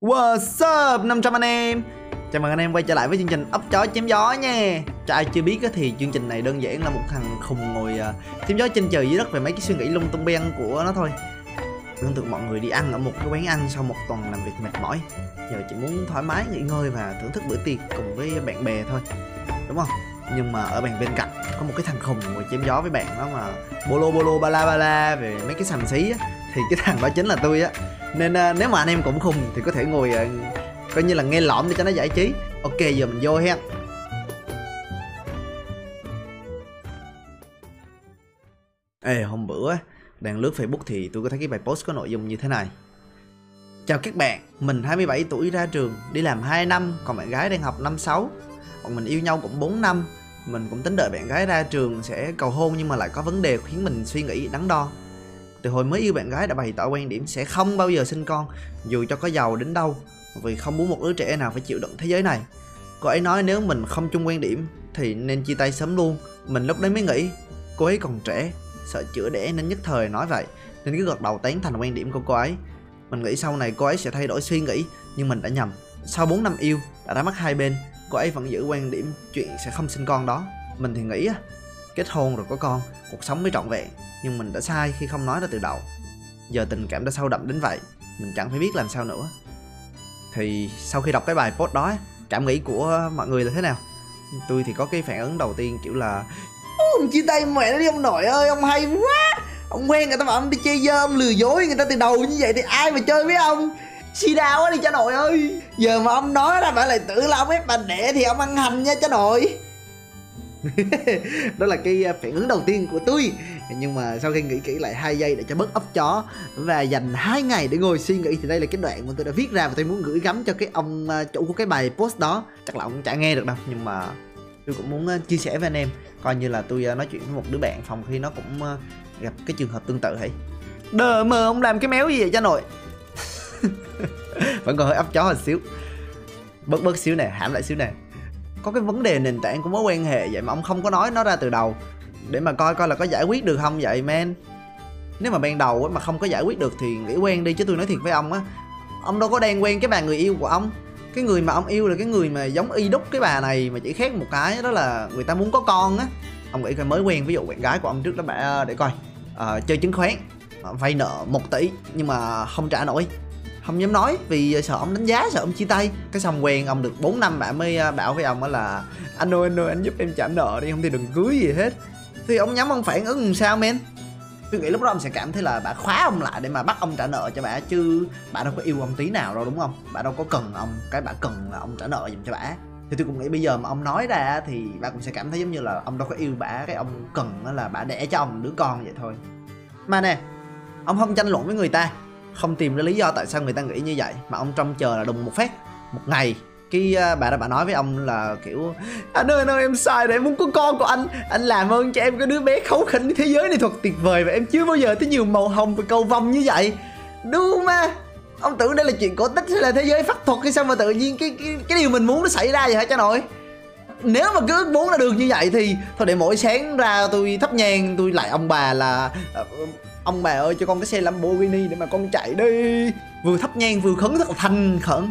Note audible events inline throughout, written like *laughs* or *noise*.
What's up 500 anh em? Chào mừng anh em quay trở lại với chương trình ấp chó chém gió nha. Cho ai chưa biết thì chương trình này đơn giản là một thằng khùng ngồi uh, chém gió trên trời dưới đất về mấy cái suy nghĩ lung tung beng của nó thôi. Tưởng tượng mọi người đi ăn ở một cái quán ăn sau một tuần làm việc mệt mỏi. Giờ chỉ muốn thoải mái nghỉ ngơi và thưởng thức bữa tiệc cùng với bạn bè thôi. Đúng không? Nhưng mà ở bàn bên cạnh có một cái thằng khùng ngồi chém gió với bạn đó mà Bolo bolo ba la ba la về mấy cái sành xí á. Thì cái thằng đó chính là tôi á. Nên uh, nếu mà anh em cũng khùng thì có thể ngồi uh, coi như là nghe lõm để cho nó giải trí. Ok giờ mình vô ha. Ê hôm bữa đang lướt facebook thì tôi có thấy cái bài post có nội dung như thế này. Chào các bạn mình 27 tuổi ra trường đi làm 2 năm còn bạn gái đang học năm 6 bọn mình yêu nhau cũng 4 năm mình cũng tính đợi bạn gái ra trường sẽ cầu hôn nhưng mà lại có vấn đề khiến mình suy nghĩ đắn đo từ hồi mới yêu bạn gái đã bày tỏ quan điểm sẽ không bao giờ sinh con, dù cho có giàu đến đâu, vì không muốn một đứa trẻ nào phải chịu đựng thế giới này. Cô ấy nói nếu mình không chung quan điểm thì nên chia tay sớm luôn, mình lúc đấy mới nghĩ. Cô ấy còn trẻ, sợ chữa đẻ nên nhất thời nói vậy, nên cứ gật đầu tán thành quan điểm của cô ấy. Mình nghĩ sau này cô ấy sẽ thay đổi suy nghĩ, nhưng mình đã nhầm. Sau 4 năm yêu đã ra mắt hai bên, cô ấy vẫn giữ quan điểm chuyện sẽ không sinh con đó. Mình thì nghĩ kết hôn rồi có con, cuộc sống mới trọn vẹn nhưng mình đã sai khi không nói ra từ đầu. Giờ tình cảm đã sâu đậm đến vậy, mình chẳng phải biết làm sao nữa. Thì sau khi đọc cái bài post đó cảm nghĩ của mọi người là thế nào? Tôi thì có cái phản ứng đầu tiên kiểu là ông chia tay mẹ nó đi, ông nội ơi, ông hay quá. Ông quen người ta bảo ông đi chơi dơ ông lừa dối người ta từ đầu như vậy thì ai mà chơi với ông? Si đau quá đi cha nội ơi. Giờ mà ông nói ra phải lại tưởng là ông ép bà đẻ thì ông ăn hành nha cha nội. *laughs* Đó là cái phản ứng đầu tiên của tôi nhưng mà sau khi nghĩ kỹ lại hai giây để cho bớt ấp chó và dành hai ngày để ngồi suy nghĩ thì đây là cái đoạn mà tôi đã viết ra và tôi muốn gửi gắm cho cái ông ờ, chủ của cái bài post đó. Chắc là ông chả nghe được đâu, nhưng mà tôi cũng muốn ờ, chia sẻ với anh em. Coi như là tôi ờ, nói chuyện với một đứa bạn phòng khi nó cũng gặp cái trường hợp tương tự hãy đờ mờ, ông làm cái méo gì vậy cha nội? *laughs* Vẫn còn hơi ấp chó một xíu. Bớt bớt xíu nè, hãm lại xíu nè. Có cái vấn đề nền tảng của mối quan hệ vậy mà ông không có nói nó ra từ đầu để mà coi coi là có giải quyết được không vậy men? Nếu mà ban đầu mà không có giải quyết được thì nghĩ quen đi chứ tôi nói thiệt với ông á ông đâu có đang quen cái bà người yêu của ông. Cái người mà ông yêu là cái người mà giống y đúc cái bà này mà chỉ khác một cái đó là người ta muốn có con á. Ông nghĩ coi mới quen ví dụ bạn gái của ông trước đó bà ờ, để coi à, chơi chứng khoán ờ, vay nợ một tỷ nhưng mà không trả nổi. Không dám nói vì sợ ông đánh giá sợ ông chia tay. Cái xong quen ông được 4 năm bạn mới bảo với ông là anh ơi anh ơi anh giúp em trả nợ đi không thì đừng cưới gì hết thì ông nhắm ông phản ứng làm sao, men? Tôi nghĩ lúc đó ông sẽ cảm thấy là bà khóa ông lại để mà bắt ông trả nợ cho bà, chứ bà đâu có yêu ông tí nào đâu, đúng không? Bà đâu có cần ông, cái bà cần là ông trả nợ giùm cho bà. Thì tôi cũng nghĩ bây giờ mà ông nói ra thì bà cũng sẽ cảm thấy giống như là ông đâu có yêu bà, cái ông cần là bà đẻ cho ông đứa con vậy thôi. Mà nè, ông không tranh luận với người ta, không tìm ra lý do tại sao người ta nghĩ như vậy, mà ông trông chờ là đùng một phát, một ngày cái à, bà đã bà nói với ông là kiểu anh ơi anh ơi em sai rồi em muốn có con của anh. Anh làm ơn cho em cái đứa bé khấu khỉnh thế giới này thật tuyệt vời. Và em chưa bao giờ thấy nhiều màu hồng và cầu vồng như vậy. Đúng mà ông tưởng đây là chuyện cổ tích hay là thế giới pháp thuật hay sao mà tự nhiên cái cái, cái điều mình muốn nó xảy ra vậy hả cha nội? Nếu mà cứ muốn là được như vậy thì thôi để mỗi sáng ra tôi thắp nhang tôi lại ông bà là ờ, ông bà ơi cho con cái xe Lamborghini để mà con chạy đi. Vừa thắp nhang vừa khấn rất là thành khẩn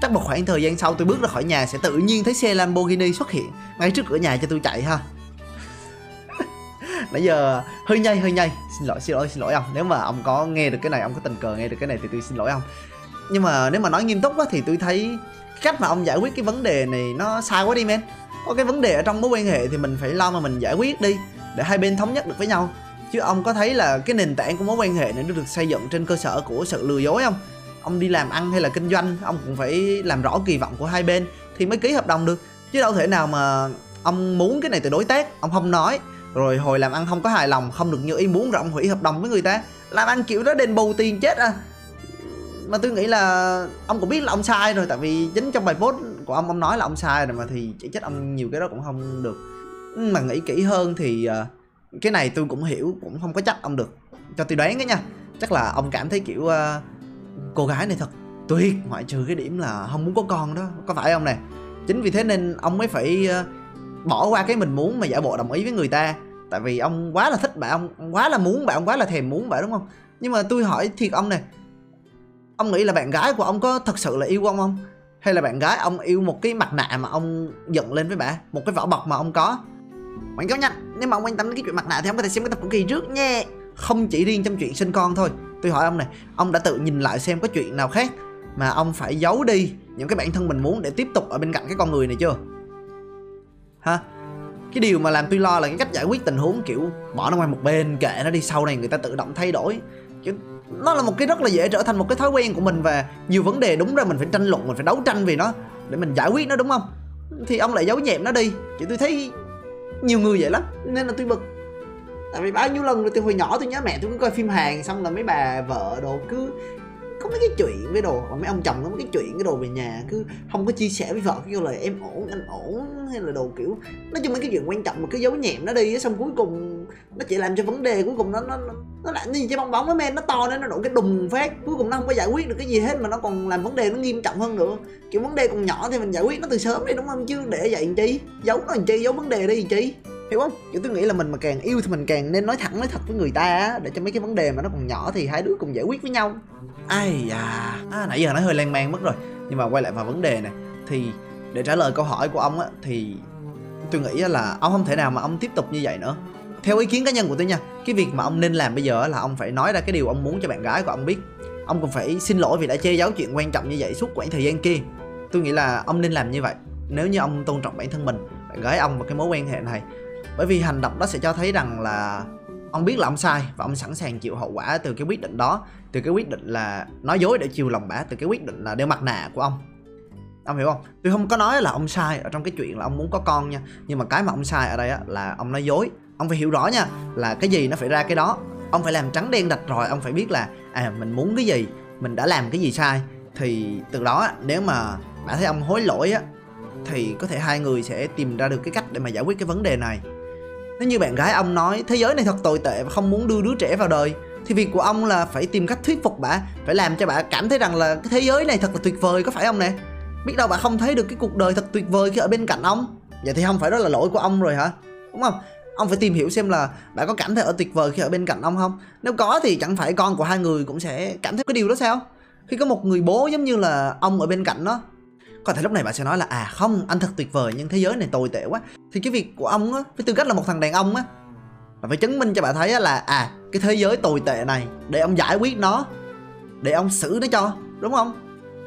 chắc một khoảng thời gian sau tôi bước ra khỏi nhà sẽ tự nhiên thấy xe Lamborghini xuất hiện ngay trước cửa nhà cho tôi chạy ha. *laughs* Nãy giờ hơi nhây hơi nhây. Xin lỗi xin lỗi xin lỗi ông. Nếu mà ông có nghe được cái này ông có tình cờ nghe được cái này thì tôi xin lỗi ông. Nhưng mà nếu mà nói nghiêm túc á, thì tôi thấy cách mà ông giải quyết cái vấn đề này nó sai quá đi men. Có cái vấn đề ở trong mối quan hệ thì mình phải lo mà mình giải quyết đi để hai bên thống nhất được với nhau. Chứ ông có thấy là cái nền tảng của mối quan hệ này nó được xây dựng trên cơ sở của sự lừa dối không? Ông đi làm ăn hay là kinh doanh ông cũng phải làm rõ kỳ vọng của hai bên thì mới ký hợp đồng được. Chứ đâu thể nào mà ông muốn cái này từ đối tác ông không nói. Rồi hồi làm ăn không có hài lòng không được như ý muốn rồi ông hủy hợp đồng với người ta. Làm ăn kiểu đó đền bù tiền chết à. Mà tôi nghĩ là ông cũng biết là ông sai rồi tại vì chính trong bài post của ông ông nói là ông sai rồi mà thì chỉ trách ông nhiều cái đó cũng không được. Mà nghĩ kỹ hơn thì ờ, cái này tôi cũng hiểu cũng không có chắc ông được. Cho tôi đoán cái nha. Chắc là ông cảm thấy kiểu uh, cô gái này thật. Tuyệt ngoại trừ cái điểm là không muốn có con đó. Có phải không nè? Chính vì thế nên ông mới phải ờ, bỏ qua cái mình muốn mà giả bộ đồng ý với người ta. Tại vì ông quá là thích bạn ông, ông quá là muốn bạn ông quá là thèm muốn bạn đúng không? Nhưng mà tôi hỏi thiệt ông nè ông nghĩ là bạn gái của ông có thật sự là yêu ông không? Hay là bạn gái ông yêu một cái mặt nạ mà ông dựng lên với bà? Một cái vỏ bọc mà ông có? Quảng cáo nhanh nếu mà ông quan tâm đến cái chuyện mặt nạ thì ông có thể xem cái tập của kỳ trước nha không chỉ riêng trong chuyện sinh con thôi tôi hỏi ông này, ông đã tự nhìn lại xem có chuyện nào khác mà ông phải giấu đi những cái bản thân mình muốn để tiếp tục ở bên cạnh cái con người này chưa? Ha? Cái điều mà làm tôi lo là cái cách giải quyết tình huống kiểu bỏ nó ngoài một bên, kệ nó đi, sau này người ta tự động thay đổi. Chứ nó là một cái rất là dễ trở thành một cái thói quen của mình và nhiều vấn đề đúng ra mình phải tranh luận, mình phải đấu tranh vì nó, để mình giải quyết nó, đúng không? Thì ông lại giấu nhẹm nó đi. Chứ tôi thấy nhiều người vậy lắm, nên là tôi bực tại vì bao nhiêu lần rồi, từ hồi nhỏ tôi nhớ mẹ tôi cứ coi phim hàng xong là mấy bà vợ đồ cứ có mấy cái chuyện với đồ mấy ông chồng có mấy cái chuyện cái đồ về nhà, cứ không có chia sẻ với vợ kêu là em ổn, anh ổn hay là đồ kiểu. Nói chung mấy cái chuyện quan trọng mà cứ giấu nhẹm nó đi xong cuối cùng nó chỉ làm cho vấn đề, cuối cùng nó nó nó lại như cái bong bóng với men, nó to nên nó đổ cái đùng phát. Cuối cùng nó không có giải quyết được cái gì hết mà nó còn làm vấn đề nó nghiêm trọng hơn nữa. Kiểu vấn đề còn nhỏ thì mình giải quyết nó từ sớm đi, đúng không? Chứ để vậy làm chi? Giấu nó làm chi? Giấu vấn đề đi làm chi? Hiểu không? Kiểu tôi nghĩ là mình mà càng yêu thì mình càng nên nói thẳng nói thật với người ta á để cho mấy cái vấn đề mà nó còn nhỏ thì hai đứa cùng giải quyết với nhau. Ai à, à nãy giờ nói hơi lan man mất rồi. Nhưng mà quay lại vào vấn đề này thì để trả lời câu hỏi của ông á thì tôi nghĩ là ông không thể nào mà ông tiếp tục như vậy nữa. Theo ý kiến cá nhân của tôi nha cái việc mà ông nên làm bây giờ là ông phải nói ra cái điều ông muốn cho bạn gái của ông biết. Ông cũng phải xin lỗi vì đã che giấu chuyện quan trọng như vậy suốt quãng thời gian kia. Tôi nghĩ là ông nên làm như vậy. Nếu như ông tôn trọng bản thân mình bạn gái ông và cái mối quan hệ này bởi vì hành động đó sẽ cho thấy rằng là ông biết là ông sai và ông sẵn sàng chịu hậu quả từ cái quyết định đó từ cái quyết định là nói dối để chiều lòng bả từ cái quyết định là đeo mặt nạ của ông. Ông hiểu không? Tôi không có nói là ông sai ở trong cái chuyện là ông muốn có con nha nhưng mà cái mà ông sai ở đây á, là ông nói dối. Ông phải hiểu rõ nha là cái gì nó phải ra cái đó. Ông phải làm trắng đen đạch rồi ông phải biết là à mình muốn cái gì mình đã làm cái gì sai. Thì từ đó nếu mà bạn thấy ông hối lỗi á thì có thể hai người sẽ tìm ra được cái cách để mà giải quyết cái vấn đề này nếu như bạn gái ông nói, thế giới này thật tồi tệ và không muốn đưa đứa trẻ vào đời, thì việc của ông là phải tìm cách thuyết phục bà, phải làm cho bà cảm thấy rằng là cái thế giới này thật là tuyệt vời, có phải không nè? Biết đâu bà không thấy được cái cuộc đời thật tuyệt vời khi ở bên cạnh ông. Vậy thì không phải đó là lỗi của ông rồi hả? Đúng không? Ông phải tìm hiểu xem là bà có cảm thấy ở tuyệt vời khi ở bên cạnh ông không? Nếu có thì chẳng phải con của hai người cũng sẽ cảm thấy cái điều đó sao? Khi có một người bố giống như là ông ở bên cạnh nó có thể lúc này bạn sẽ nói là à không, anh thật tuyệt vời, nhưng thế giới này tồi tệ quá. Thì cái việc của ông á với tư cách là một thằng đàn ông á là phải chứng minh cho bà thấy á là à cái thế giới tồi tệ này, để ông giải quyết nó, để ông xử nó cho, đúng không?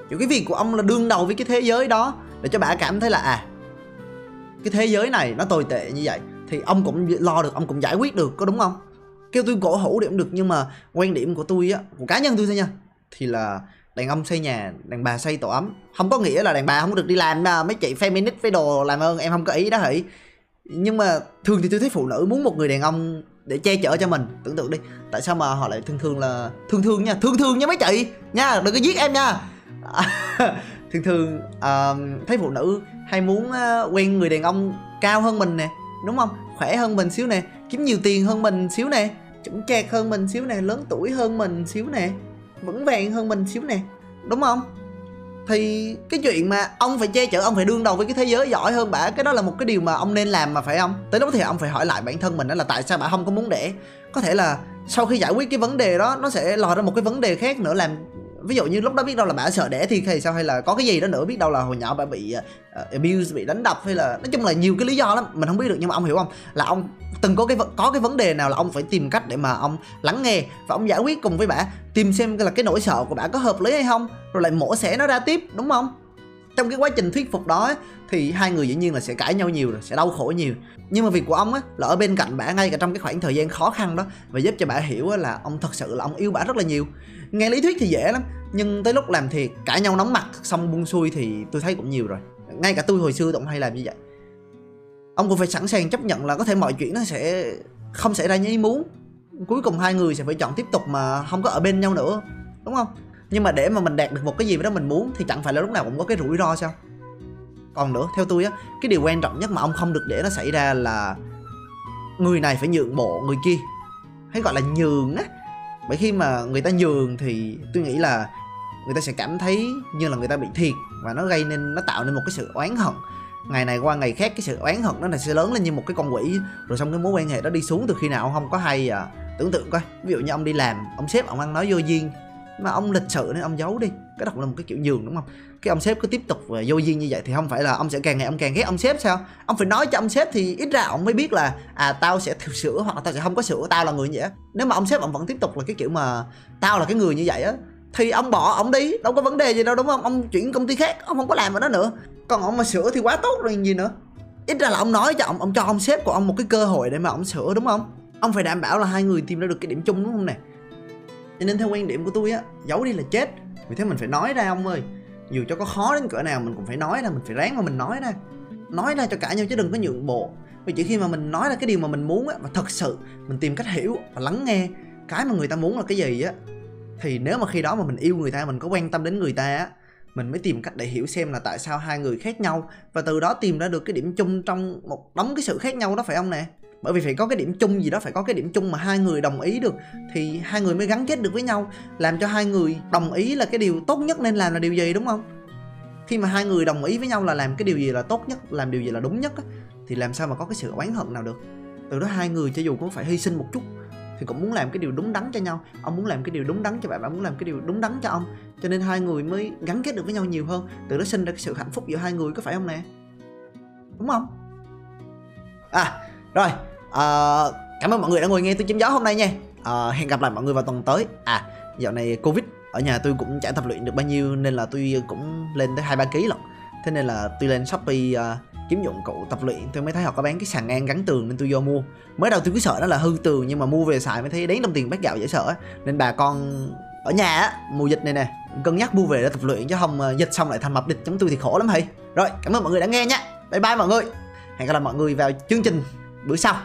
Kiểu cái việc của ông là đương đầu với cái thế giới đó, để cho bà cảm thấy là à cái thế giới này nó tồi tệ như vậy. Thì ông cũng lo được, ông cũng giải quyết được, có đúng không? Kêu tôi cổ hủ thì cũng được, nhưng mà quan điểm của tôi á, của cá nhân tôi thôi nha, thì là đàn ông xây nhà đàn bà xây tổ ấm. Không có nghĩa là đàn bà không được đi làm đâu. Mấy chị feminist với đồ làm ơn em không có ý đó hỉ nhưng mà thường thì tôi thấy phụ nữ muốn một người đàn ông để che chở cho mình. Tưởng tượng đi tại sao mà họ lại thương thương là thương thương nha thương thương nha mấy chị. Nha đừng có giết em nha. *laughs* Thường thường uh, thấy phụ nữ hay muốn uh, quen người đàn ông cao hơn mình nè đúng không? Khỏe hơn mình xíu nè kiếm nhiều tiền hơn mình xíu nè chững chạc hơn mình xíu nè lớn tuổi hơn mình xíu nè vững vàng hơn mình xíu nè. Đúng không? Thì cái chuyện mà ông phải che chở, ông phải đương đầu với cái thế giới giỏi hơn bả cái đó là một cái điều mà ông nên làm mà phải không? Tới lúc thì ông phải hỏi lại bản thân mình đó là tại sao bả không có muốn đẻ có thể là sau khi giải quyết cái vấn đề đó, nó sẽ lòi ra một cái vấn đề khác nữa làm ví dụ như lúc đó biết đâu là bà sợ đẻ thì hay sao? Hay là có cái gì đó nữa biết đâu là hồi nhỏ bà bị uh, abuse bị đánh đập hay là nói chung là nhiều cái lý do lắm mình không biết được nhưng mà ông hiểu không? Là ông từng có cái có cái vấn đề nào là ông phải tìm cách để mà ông lắng nghe và ông giải quyết cùng với bà? Tìm xem là cái nỗi sợ của bà có hợp lý hay không? Rồi lại mổ xẻ nó ra tiếp đúng không? Trong cái quá trình thuyết phục đó thì hai người dĩ nhiên là sẽ cãi nhau nhiều rồi, sẽ đau khổ nhiều. Nhưng mà việc của ông á, là ở bên cạnh bà ngay cả trong cái khoảng thời gian khó khăn đó, và giúp cho bà hiểu là ông thật sự là ông yêu bà rất là nhiều. Nghe lý thuyết thì dễ lắm, nhưng tới lúc làm thiệt, cãi nhau nóng mặt, xong buông xuôi thì tôi thấy cũng nhiều rồi. Ngay cả tôi hồi xưa cũng hay làm như vậy. Ông cũng phải sẵn sàng chấp nhận là có thể mọi chuyện nó sẽ không xảy ra như ý muốn. Cuối cùng hai người sẽ phải chọn tiếp tục mà không có ở bên nhau nữa, đúng không? Nhưng mà để mà mình đạt được một cái gì đó mình muốn thì chẳng phải là lúc nào cũng có cái rủi ro sao còn nữa, theo tôi á, cái điều quan trọng nhất mà ông không được để nó xảy ra là người này phải nhượng bộ người kia. Hay gọi là nhường á. Bởi khi mà người ta nhường thì tôi nghĩ là người ta sẽ cảm thấy như là người ta bị thiệt và nó gây nên, nó tạo nên một cái sự oán hận. Ngày này qua ngày khác, cái sự oán hận nó là sẽ lớn lên như một cái con quỷ. Rồi xong cái mối quan hệ đó đi xuống từ khi nào ông không có hay à tưởng tượng coi. Ví dụ như ông đi làm, ông sếp ông ăn nói vô duyên mà ông lịch sự nên ông giấu đi. Cái đó cũng là một cái kiểu nhường, đúng không? Cái ông sếp cứ tiếp tục à, vô duyên như vậy thì không phải là ông sẽ càng ngày ông càng ghét ông sếp, sao? Ông phải nói cho ông sếp thì ít ra ông mới biết là à tao sẽ sửa hoặc là tao sẽ không có sửa, tao là người như vậy nếu mà ông sếp ông vẫn tiếp tục là cái kiểu mà tao là cái người như vậy á, thì ông bỏ ông đi, đâu có vấn đề gì đâu, đúng không? Ông chuyển công ty khác, ông không có làm ở đó nữa. Còn ông mà sửa thì quá tốt rồi, gì nữa? Ít ra là ông nói cho ông ông cho ông sếp của ông một cái cơ hội để mà ông sửa, đúng không? Ông phải đảm bảo là hai người tìm ra được cái điểm chung, đúng không nè? Cho nên theo quan điểm của tôi á, giấu đi là chết. Vì thế mình phải nói ra, ông ơi. Dù cho có khó đến cỡ nào, mình cũng phải nói ra, mình phải ráng mà mình nói ra. Nói ra cho cả nhau chứ đừng có nhượng bộ. Vì chỉ khi mà mình nói ra cái điều mà mình muốn á, và thật sự mình tìm cách hiểu và lắng nghe cái mà người ta muốn là cái gì á, thì nếu mà khi đó mà mình yêu người ta, mình có quan tâm đến người ta á, mình mới tìm cách để hiểu xem là tại sao hai người khác nhau. Và từ đó tìm ra được cái điểm chung trong một đống cái sự khác nhau đó, phải không nè? Bởi vì phải có cái điểm chung gì đó phải có cái điểm chung mà hai người đồng ý được thì hai người mới gắn kết được với nhau. Làm cho hai người đồng ý là cái điều tốt nhất nên làm là điều gì đúng không? Khi mà hai người đồng ý với nhau là làm cái điều gì là tốt nhất làm điều gì là đúng nhất á, thì làm sao mà có cái sự oán hận nào được? Từ đó hai người cho dù cũng phải hy sinh một chút thì cũng muốn làm cái điều đúng đắn cho nhau. Ông muốn làm cái điều đúng đắn cho bạn bạn muốn làm cái điều đúng đắn cho ông. Cho nên hai người mới gắn kết được với nhau nhiều hơn. Từ đó sinh ra cái sự hạnh phúc giữa hai người có phải không nè? Đúng không? À rồi à, cảm ơn mọi người đã ngồi nghe tôi chém gió hôm nay nha. À, hẹn gặp lại mọi người vào tuần tới. À dạo này covid ở nhà tôi cũng chẳng tập luyện được bao nhiêu nên là tôi cũng lên tới hai ba ký lận. Thế nên là tôi lên shopee uh, kiếm dụng cụ tập luyện. Tôi mới thấy họ có bán cái sàn ngang gắn tường nên tôi vô mua. Mới đầu tôi cứ sợ nó là hư tường nhưng mà mua về xài mới thấy đánh đồng tiền bát gạo dễ sợ nên bà con ở nhà á mùa dịch này nè cân nhắc mua về để tập luyện chứ không uh, dịch xong lại thành mập địch chúng tôi thì khổ lắm thầy rồi cảm ơn mọi người đã nghe nhé bye bye mọi người. Hẹn gặp lại mọi người vào chương trình bữa sau.